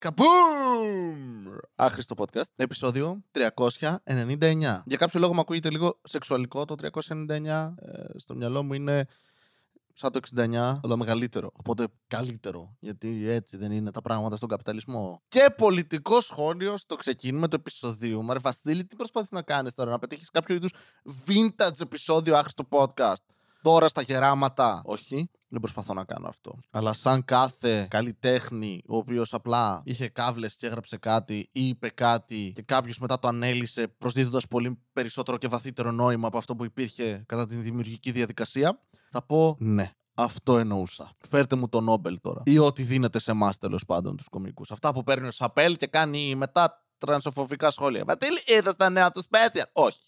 Καμπούμ! Άχρηστο podcast, επεισόδιο 399. Για κάποιο λόγο μου ακούγεται λίγο σεξουαλικό το 399. Ε, στο μυαλό μου είναι σαν το 69, αλλά μεγαλύτερο. Οπότε καλύτερο. Γιατί έτσι δεν είναι τα πράγματα στον καπιταλισμό. Και πολιτικό σχόλιο στο ξεκίνημα του επεισοδίου. Μαρε Βασίλη, τι προσπαθείς να κάνεις τώρα, να πετύχεις κάποιο είδους vintage επεισόδιο άχρηστο podcast; Τώρα στα γεράματα. Όχι, δεν προσπαθώ να κάνω αυτό. Αλλά σαν κάθε καλλιτέχνη, ο οποίος απλά είχε κάβλες και έγραψε κάτι ή είπε κάτι και κάποιος μετά το ανέλησε, προσδίδοντας πολύ περισσότερο και βαθύτερο νόημα από αυτό που υπήρχε κατά την δημιουργική διαδικασία, θα πω ναι. Αυτό εννοούσα. Φέρτε μου το Νόμπελ τώρα. Ή ό,τι δίνεται σε εμάς τέλος πάντων τους κομικούς. Αυτά που παίρνει ο Σαπέλ και κάνει μετά τρανσοφοβικά σχόλια. Βατήλ, είδα τα νέα του special; Όχι.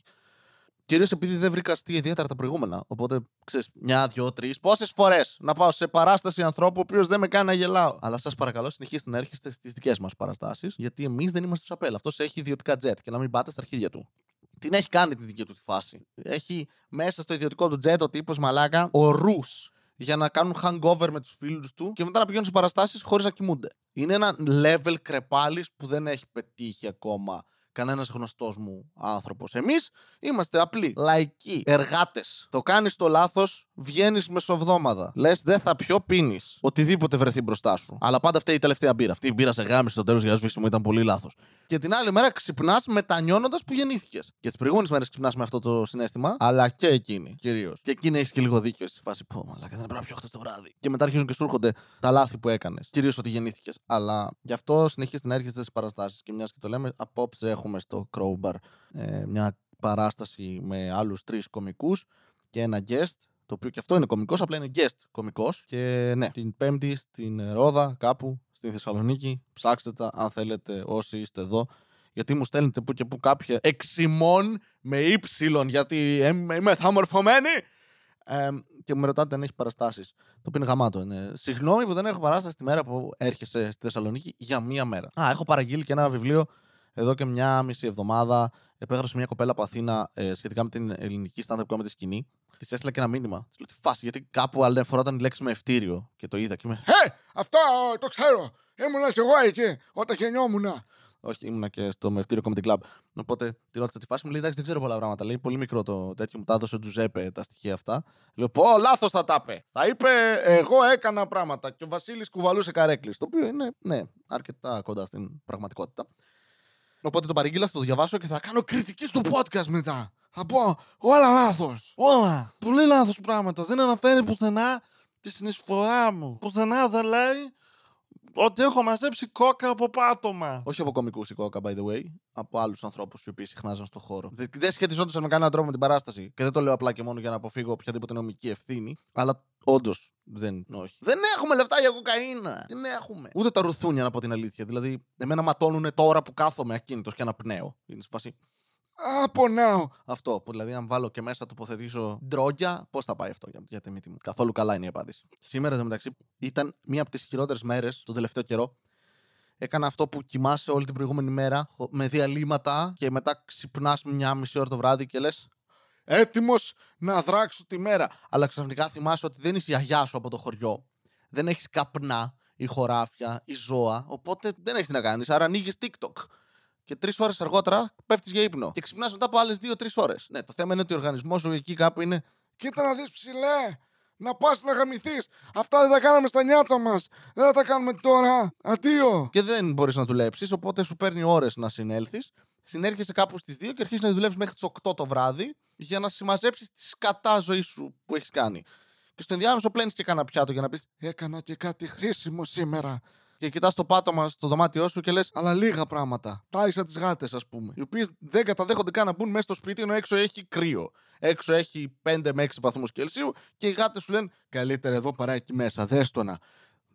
Κυρίως επειδή δεν βρήκα αστεία ιδιαίτερα τα προηγούμενα. Οπότε, ξέρεις, μια, δυο, τρεις. Πόσες φορές να πάω σε παράσταση ανθρώπου ο οποίος δεν με κάνει να γελάω. Αλλά σας παρακαλώ, συνεχίστε να έρχεστε στις δικές μας παραστάσεις. Γιατί εμείς δεν είμαστε του Σαπέλ. Αυτός έχει ιδιωτικά τζετ και να μην πάτε στα αρχίδια του. Την έχει κάνει τη δική του τη φάση. Έχει μέσα στο ιδιωτικό του τζετ ο τύπος μαλάκα ορού για να κάνουν hangover με τους φίλους του και μετά να πηγαίνουν σε παραστάσεις χωρίς να κοιμούνται. Είναι ένα level κρεπάλι που δεν έχει πετύχει ακόμα κανένας γνωστός μου άνθρωπος. Εμείς είμαστε απλοί, λαϊκοί, εργάτες. Το κάνεις το λάθος, βγαίνεις μεσοβδόμαδα. Λες, δεν θα πιω, πίνεις. Οτιδήποτε βρεθεί μπροστά σου. Αλλά πάντα αυτή η τελευταία μπύρα. Αυτή η μπύρα σε γάμισε στο τέλος για σβήσιμο ήταν πολύ λάθος. Και την άλλη μέρα ξυπνάς μετανιώνοντας που γεννήθηκες. Και τις προηγούμενες μέρες ξυπνάς με αυτό το συνέστημα, αλλά και εκείνη κυρίως. Και εκείνη έχεις και λίγο δίκιο στη φάση. Πω, μαλάκα, δεν πρέπει να πιω χθες το βράδυ. Και μετά αρχίζουν και σου έρχονται τα λάθη που έκανες. Κυρίως ότι γεννήθηκες. Αλλά γι' αυτό συνεχίζετε να έρχεστε στις παραστάσεις. Και μιας και το λέμε, απόψε έχουμε στο Crowbar ε, μια παράσταση με άλλους τρεις κομικούς και ένα guest το οποίο και αυτό είναι κωμικό, απλά είναι guest κωμικό. Και ναι, την Πέμπτη στην Ρόδα, κάπου στη Θεσσαλονίκη. Ψάξτε τα αν θέλετε όσοι είστε εδώ. Γιατί μου στέλνετε που και που κάποια εξημών με ύψιλον, γιατί είμαι θαμορφωμένη. Ε, και μου ρωτάτε αν έχει παραστάσεις. Το οποίο είναι γαμάτο. Είναι. Συγγνώμη που δεν έχω παράσταση τη μέρα που έρχεσαι στη Θεσσαλονίκη για μία μέρα. Α, έχω παραγγείλει και ένα βιβλίο εδώ και μια μισή εβδομάδα. Επέγραψε μια κοπέλα από Αθήνα ε, σχετικά με την ελληνική stand-up comedy σκηνή. Της έστειλα και ένα μήνυμα. Της λέω τι φάση, γιατί κάπου άλλη φορά ήταν η λέξη με ευτήριο και το είδα και είμαι. Χε! Αυτό το ξέρω! Ήμουνα κι εγώ εκεί όταν γεννιόμουν. Όχι, ήμουνα και στο Μευτήριο Comedy Club. Οπότε τη ρώτησα τη φάση μου, λέει εντάξει, δεν ξέρω πολλά πράγματα. Λέει πολύ μικρό το τέτοιο, μου τα έδωσε ο Τζουζέπε τα στοιχεία αυτά. Λέω, Πω, λάθος θα τα είπε. Θα είπε, Εγώ έκανα πράγματα και ο Βασίλης κουβαλούσε καρέκλι. Το οποίο είναι, ναι, αρκετά κοντά στην πραγματικότητα. Οπότε το παρήγγειλα, θα το διαβάσω και θα κάνω κριτική στο podcast μετά. Θα πω όλα λάθος. Όλα. Πολύ λάθος πράγματα. Δεν αναφέρει πουθενά τη συνεισφορά μου. Πουθενά δεν λέει ότι έχω μαζέψει κόκα από πάτωμα. Όχι από κομικούς η κόκα, by the way. Από άλλους ανθρώπους οι οποίοι συχνάζαν στον χώρο. Δεν σχετιζόντουσαν με κανέναν τρόπο με την παράσταση. Και δεν το λέω απλά και μόνο για να αποφύγω οποιαδήποτε νομική ευθύνη. Αλλά όντως δεν. Όχι. Δεν έχουμε λεφτά για κοκαίνα. Δεν έχουμε. Ούτε τα ρουθούνια να πω την αλήθεια. Δηλαδή, εμένα ματώνουν τώρα που κάθομαι ακίνητος και αναπνέω. Είναι σφασί. Απονάω. Αυτό που δηλαδή, αν βάλω και μέσα τοποθετήσω ντρόγια, πώς θα πάει αυτό για, για τη μύτη μου. Καθόλου καλά είναι η απάντηση. Σήμερα, εδώ μεταξύ, ήταν μία από τις χειρότερες μέρες τον τελευταίο καιρό. Έκανα αυτό που κοιμάσαι όλη την προηγούμενη μέρα με διαλύματα και μετά ξυπνάς μια μισή ώρα το βράδυ και λες. Έτοιμος να δράξω τη μέρα. Αλλά ξαφνικά θυμάσαι ότι δεν είσαι η γιαγιά σου από το χωριό. Δεν έχεις καπνά ή χωράφια ή ζώα. Οπότε δεν έχεις τι να κάνεις. Άρα ανοίγεις TikTok και τρεις ώρες αργότερα πέφτεις για ύπνο. Και ξυπνάς μετά από άλλες δύο-τρει ώρες. Ναι, το θέμα είναι ότι ο οργανισμός σου εκεί κάπου είναι. Κοίτα να δεις ψηλέ! Να πας να γαμηθείς! Αυτά δεν τα κάναμε στα νιάτσα μας! Δεν θα τα κάνουμε τώρα! Αντίο! Και δεν μπορείς να δουλέψεις, οπότε σου παίρνει ώρες να συνέλθεις. Συνέρχεσαι κάπου στις 2 και αρχίζεις να δουλεύεις μέχρι τις 8 το βράδυ για να συμμαζέψεις τη σκατά ζωή σου που έχεις κάνει. Και στο ενδιάμεσο πλένεις και κανένα πιάτο για να πεις: Έκανα και κάτι χρήσιμο σήμερα και κοιτάς το πάτωμα στο δωμάτιό σου και λες: Αλλά λίγα πράγματα. Τάισα τις γάτες, ας πούμε. Οι οποίες δεν καταδέχονται καν να μπουν μέσα στο σπίτι ενώ έξω έχει κρύο. Έξω έχει 5 με 6 βαθμούς Κελσίου και οι γάτες σου λένε: Καλύτερα εδώ παρά εκεί μέσα. Δέστονα.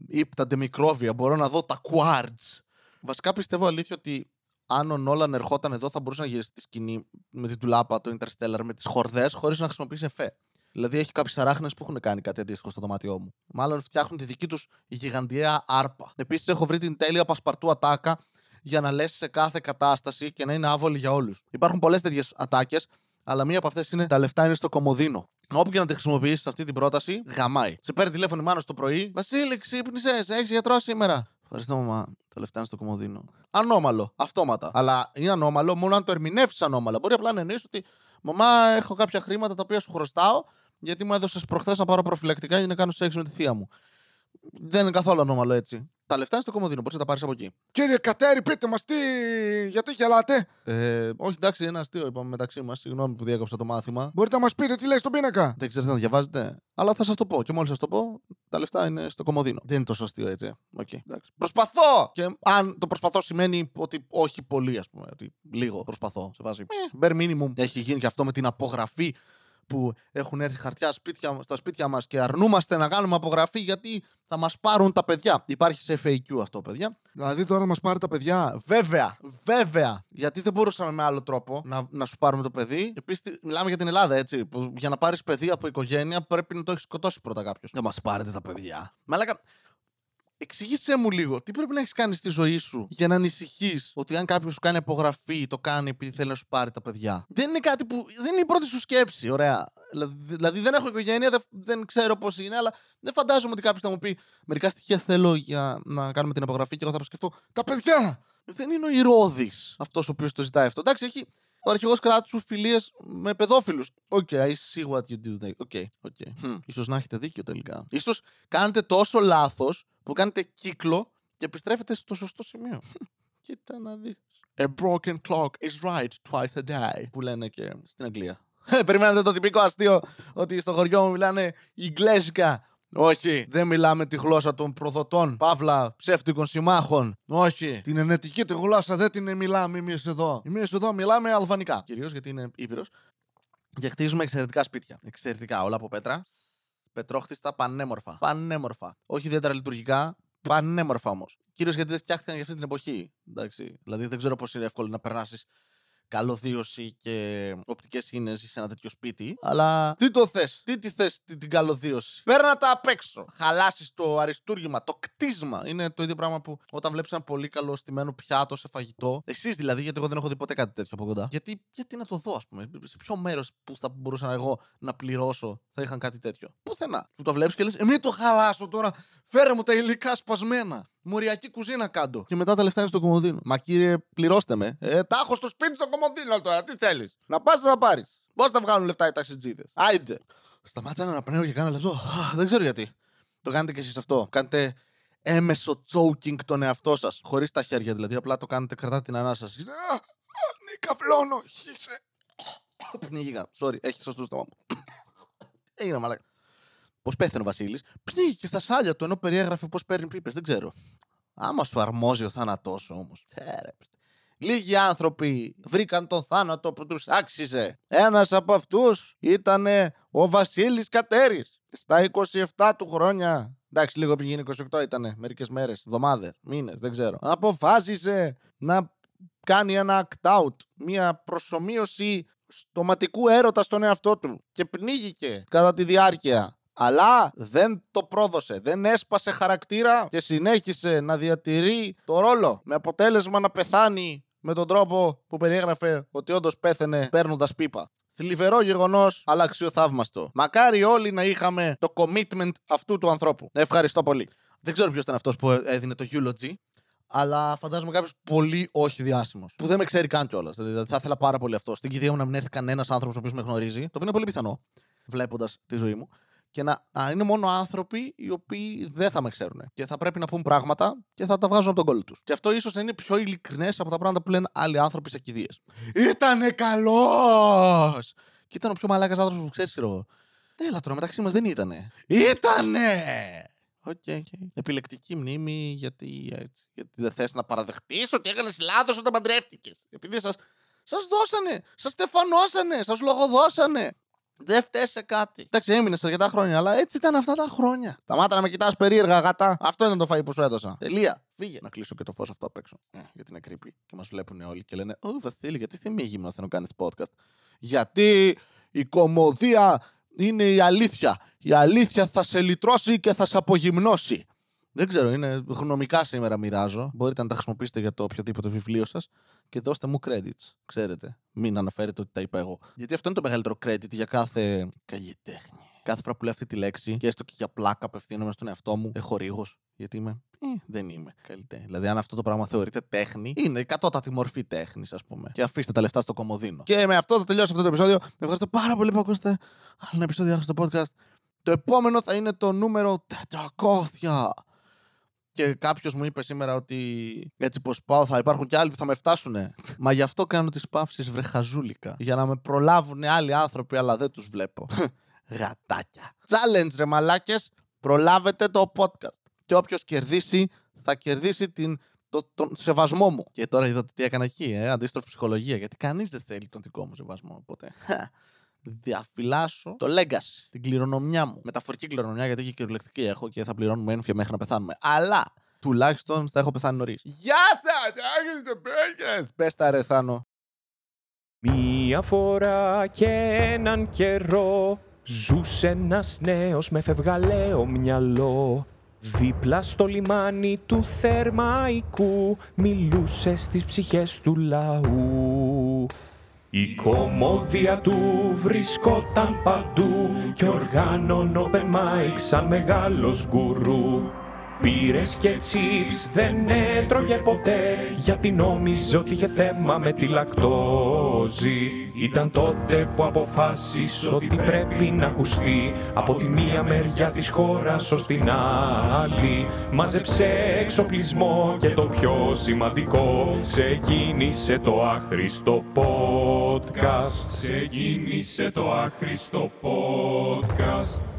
Ήπτανται μικρόβια. Μπορώ να δω τα quartz. Βασικά πιστεύω αλήθεια ότι αν ο Νόλαν ερχόταν εδώ θα μπορούσε να γυρίσει τη σκηνή με την τουλάπα, το Interstellar, με τις χορδές, χωρίς να χρησιμοποιήσει εφέ. Δηλαδή έχει κάποιε αράχνες που έχουν κάνει κάτι αντίστοιχο στο δωμάτιό μου. Μάλλον φτιάχνουν τη δική τους γιγαντιαία άρπα. Επίσης έχω βρει την τέλεια πασπαρτού ατάκα για να λες σε κάθε κατάσταση και να είναι άβολη για όλους. Υπάρχουν πολλές τέτοιες ατάκες, αλλά μία από αυτές είναι τα λεφτά είναι στο κομμωδίνο. Όπου και να τη χρησιμοποιήσεις αυτή την πρόταση, γαμάει. Σε παίρνει τηλέφωνο μάνα το πρωί. Βασίλη, ξύπνησες, έχεις γιατρός σήμερα. Ευχαριστώ, μαμά. Τα λεφτά είναι στο κομμωδίνο. Ανώμαλο. Αυτόματα. Αλλά είναι ανώμαλο μόνο αν το ερμηνεύσεις ανώμαλα. Μπορεί απλά να εννοείς ότι μαμά, έχω κάποια χρήματα τα οποία σου χρωστάω γιατί μου έδωσες προχθές να πάρω προφυλακτικά για να κάνω σεξ με τη θεία μου. Δεν είναι καθόλου ανώμαλο έτσι. Τα λεφτά είναι στο κομμωδίνο. Μπορείς να τα πάρεις από εκεί. Κύριε Κατέρη, πείτε μας τι. Γιατί γελάτε; Ε, όχι, εντάξει, είναι αστείο, είπαμε μεταξύ μας. Συγγνώμη που διέκοψα το μάθημα. Μπορείτε να μας πείτε τι λέει στον πίνακα; Δεν ξέρετε να διαβάζετε. Αλλά θα σας το πω. Και μόλις σας το πω, τα λεφτά είναι στο κομμωδίνο. Δεν είναι τόσο αστείο έτσι. Okay, εντάξει. Προσπαθώ! Και αν το προσπαθώ σημαίνει ότι όχι πολύ, ας πούμε. Ότι λίγο προσπαθώ. Σε βάση. Ε, bare minimum. Έχει γίνει και αυτό με την απογραφή που έχουν έρθει χαρτιά σπίτια, στα σπίτια μας και αρνούμαστε να κάνουμε απογραφή γιατί θα μας πάρουν τα παιδιά. Υπάρχει σε FAQ αυτό, παιδιά. Δηλαδή τώρα να μας πάρει τα παιδιά. Βέβαια, βέβαια. Γιατί δεν μπορούσαμε με άλλο τρόπο να, να σου πάρουμε το παιδί. Επίσης, μιλάμε για την Ελλάδα, έτσι. Που για να πάρεις παιδί από οικογένεια πρέπει να το έχεις σκοτώσει πρώτα κάποιος. Δεν μας πάρετε τα παιδιά. Μαλάκα, Εξήγησέ μου λίγο, τι πρέπει να έχεις κάνει στη ζωή σου για να ανησυχείς ότι αν κάποιος σου κάνει απογραφή, το κάνει επειδή θέλει να σου πάρει τα παιδιά; Δεν είναι κάτι που. Δεν είναι η πρώτη σου σκέψη, ωραία. Δηλαδή δεν έχω οικογένεια, δεν, δεν ξέρω πώς είναι, αλλά δεν φαντάζομαι ότι κάποιος θα μου πει Μερικά στοιχεία θέλω για να κάνουμε την απογραφή και εγώ θα σκεφτώ Τα παιδιά! Δεν είναι ο Ηρώδης αυτός ο οποίος το ζητάει αυτό. Εντάξει, έχει ο αρχηγός κράτους φιλίες με παιδόφιλους. OK, okay, I see what you do. OK, okay, okay. Hm, ίσως να έχετε δίκιο τελικά. Ίσως κάνετε τόσο λάθος που κάνετε κύκλο και επιστρέφετε στο σωστό σημείο. Κοίτα να δεις. A broken clock is right twice a day. Που λένε και στην Αγγλία. Ε, περιμένετε το τυπικό αστείο ότι στο χωριό μου μιλάνε Ιγκλέζικα. Όχι, δεν μιλάμε τη γλώσσα των προδοτών, παύλα ψεύτικων συμμάχων. Όχι, την ενετική τη γλώσσα δεν την μιλάμε εμείς εδώ. Εμείς εδώ μιλάμε αλβανικά. Κυρίως γιατί είναι ήπειρος. Και χτίζουμε εξαιρετικά σπίτια. Εξαιρετικά, όλα από πέτρα. Πετρόχτιστα πανέμορφα. Πανέμορφα. Όχι ιδιαίτερα λειτουργικά, πανέμορφα όμως. Κυρίως γιατί δεν φτιάχτηκαν για αυτή την εποχή. Εντάξει. Δηλαδή δεν ξέρω πώς είναι εύκολο να περάσεις καλωδίωση και οπτικές ίνε σε ένα τέτοιο σπίτι. Αλλά τι το θες, τι τη θες την, την καλωδίωση; Παίρνα τα απ' έξω. Χαλάσεις το αριστούργημα, το κτίσμα. Είναι το ίδιο πράγμα που όταν βλέπεις ένα πολύ καλό στημένο πιάτο σε φαγητό. Εσείς δηλαδή, γιατί εγώ δεν έχω δει ποτέ κάτι τέτοιο από κοντά. Γιατί, γιατί να το δω, ας πούμε; Σε ποιο μέρος που θα μπορούσα εγώ να πληρώσω θα είχαν κάτι τέτοιο; Πουθενά. Που το βλέπεις και λες, ε, μην το χαλάσω τώρα. Φέρε μου τα υλικά σπασμένα. Μοριακή κουζίνα κάτω. Και μετά τα λεφτά είναι στο κομμωδίνο. Μα κύριε, πληρώστε με. Ε, τα έχω στο σπίτι στο κομμωδίνο τώρα. Τι θέλεις; Να πας θα πάρεις; Πώς θα βγάλουν λεφτά οι ταξιτζίδες; Άιντε. Σταμάτησα να αναπνέω και κάνω λεπτό. Δεν ξέρω γιατί. Το κάνετε κι εσείς αυτό. Κάνετε έμεσο choking τον εαυτό σας. Χωρίς τα χέρια δηλαδή. Απλά το κάνετε, κρατάτε την ανάσταση. Ναι, καυλώνω. Χύσε. Πνίγηκα. Sorry, έχει σωστό στόμα μου. Έγινε μαλάκα πώς πέθανε ο Βασίλης, πνίγηκε στα σάλια του ενώ περιέγραφε πώς παίρνει πίπες. Δεν ξέρω. Άμα σου αρμόζει ο θάνατός όμως. Λίγοι άνθρωποι βρήκαν τον θάνατο που τους άξιζε. Ένας από αυτούς ήταν ο Βασίλης Κατέρης. Στα 27 του χρόνια. Εντάξει, λίγο πριν γίνει 28 ήταν. Μερικές μέρες, εβδομάδες, μήνες, δεν ξέρω. Αποφάσισε να κάνει ένα act-out. Μια προσωμείωση στοματικού έρωτα στον εαυτό του. Και πνίγηκε κατά τη διάρκεια αλλά δεν το πρόδωσε, δεν έσπασε χαρακτήρα και συνέχισε να διατηρεί το ρόλο με αποτέλεσμα να πεθάνει με τον τρόπο που περιέγραφε ότι όντως πέθαινε παίρνοντας πίπα. Θλιβερό γεγονός, αλλά αξιοθαύμαστο. Μακάρι όλοι να είχαμε το commitment αυτού του ανθρώπου. Ευχαριστώ πολύ. Δεν ξέρω ποιος ήταν αυτός που έδινε το eulogy, αλλά φαντάζομαι κάποιος πολύ όχι διάσημος. Που δεν με ξέρει καν κιόλας. Δηλαδή θα ήθελα πάρα πολύ αυτό. Στην κηδεία μου να μην έρθει κανένας άνθρωπος ο με γνωρίζει, το οποίο είναι πολύ πιθανό, βλέποντας τη ζωή μου και να, είναι μόνο άνθρωποι οι οποίοι δεν θα με ξέρουν. Και θα πρέπει να πούν πράγματα και θα τα βγάζουν από τον κόλλο τους. Και αυτό ίσως να είναι πιο ειλικρινές από τα πράγματα που λένε άλλοι άνθρωποι σε κηδείες. Ήτανε καλός! Και ήταν ο πιο μαλάκας άνθρωπος που ξέρεις, ξέρω εγώ. Έλα τώρα, μεταξύ μας δεν ήτανε. Ήτανε! OK, okay, okay. Επιλεκτική μνήμη, γιατί, έτσι, γιατί δεν θες να παραδεχτείς ότι έκανες λάθος όταν παντρεύτηκες. Επειδή σας σας δώσανε, σας στεφανώσανε, σας λογοδώσανε. Δεν φταίει σε κάτι. Εντάξει, έμεινες αρκετά χρόνια, αλλά έτσι ήταν αυτά τα χρόνια. Σταμάτα να με κοιτάς περίεργα, γάτα. Αυτό είναι το φαΐ που σου έδωσα. Τελεία. Φύγε. Να κλείσω και το φως αυτό απ' έξω. Ε, γιατί είναι creepy. Και μας βλέπουν όλοι και λένε Ω, Βασίλη, γιατί στη μία γυμνός θέλω να κάνεις podcast; Γιατί η κομμωδία είναι η αλήθεια. Η αλήθεια θα σε λυτρώσει και θα σε απογυμνώσει. Δεν ξέρω, είναι γνωμικά σήμερα μοιράζω. Μπορείτε να τα χρησιμοποιήσετε για το οποιοδήποτε βιβλίο σας και δώστε μου credits. Ξέρετε. Μην αναφέρετε ότι τα είπα εγώ. Γιατί αυτό είναι το μεγαλύτερο credit για κάθε καλλιτέχνη. κάθε φορά που λέω αυτή τη λέξη και έστω και για πλάκα απευθύνομαι στον εαυτό μου, έχω ρίγος. Γιατί είμαι. Ε, δεν είμαι καλλιτέχνη. Δηλαδή, αν αυτό το πράγμα θεωρείται τέχνη, είναι η κατώτατη μορφή τέχνης, ας πούμε. Και αφήστε τα λεφτά στο κομμωδίνο. Και με αυτό θα τελειώσει αυτό το επεισόδιο. Ευχαριστώ πάρα πολύ που ακούσατε άλλο ένα επεισόδιο άχρηστο podcast. Το επόμενο θα είναι το νούμερο 400. Και κάποιος μου είπε σήμερα ότι έτσι πως πάω θα υπάρχουν και άλλοι που θα με φτάσουν. Μα γι' αυτό κάνω τις παύσεις βρεχαζούλικα. Για να με προλάβουν άλλοι άνθρωποι, αλλά δεν τους βλέπω. Γατάκια. Challenge ρε μαλάκες. Προλάβετε το podcast. Και όποιος κερδίσει, θα κερδίσει την, το, τον σεβασμό μου. Και τώρα είδατε τι έκανα εκεί, ε, αντίστροφη ψυχολογία. Γιατί κανείς δεν θέλει τον δικό μου σεβασμό. Οπότε διαφυλάσσω το legacy, την κληρονομιά μου. Μεταφορική κληρονομιά, γιατί και κυριολεκτική έχω και θα πληρώνουμε ένφια μέχρι να πεθάνουμε. Αλλά τουλάχιστον θα έχω πεθάνει νωρίς. Γεια σας! Άγιο το Πες τα ρε Θάνο. Μία φορά και έναν καιρό Ζούσε ένας νέος με φευγαλαίο μυαλό Δίπλα στο λιμάνι του Θερμαϊκού Μιλούσε στις ψυχές του λαού η κομμόδια του βρισκόταν παντού και οργάνων open mic σαν μεγάλος γκουρού. Πήρες και τσίπς δεν έτρωγε ποτέ γιατί νόμιζε ότι είχε θέμα με τη λακτόζη. Ήταν τότε που αποφάσισε ότι πρέπει να ακουστεί από τη μία μεριά της χώρας ως την άλλη. Μάζεψε εξοπλισμό και το πιο σημαντικό ξεκίνησε το άχρηστο podcast. Ξεκίνησε το άχρηστο podcast.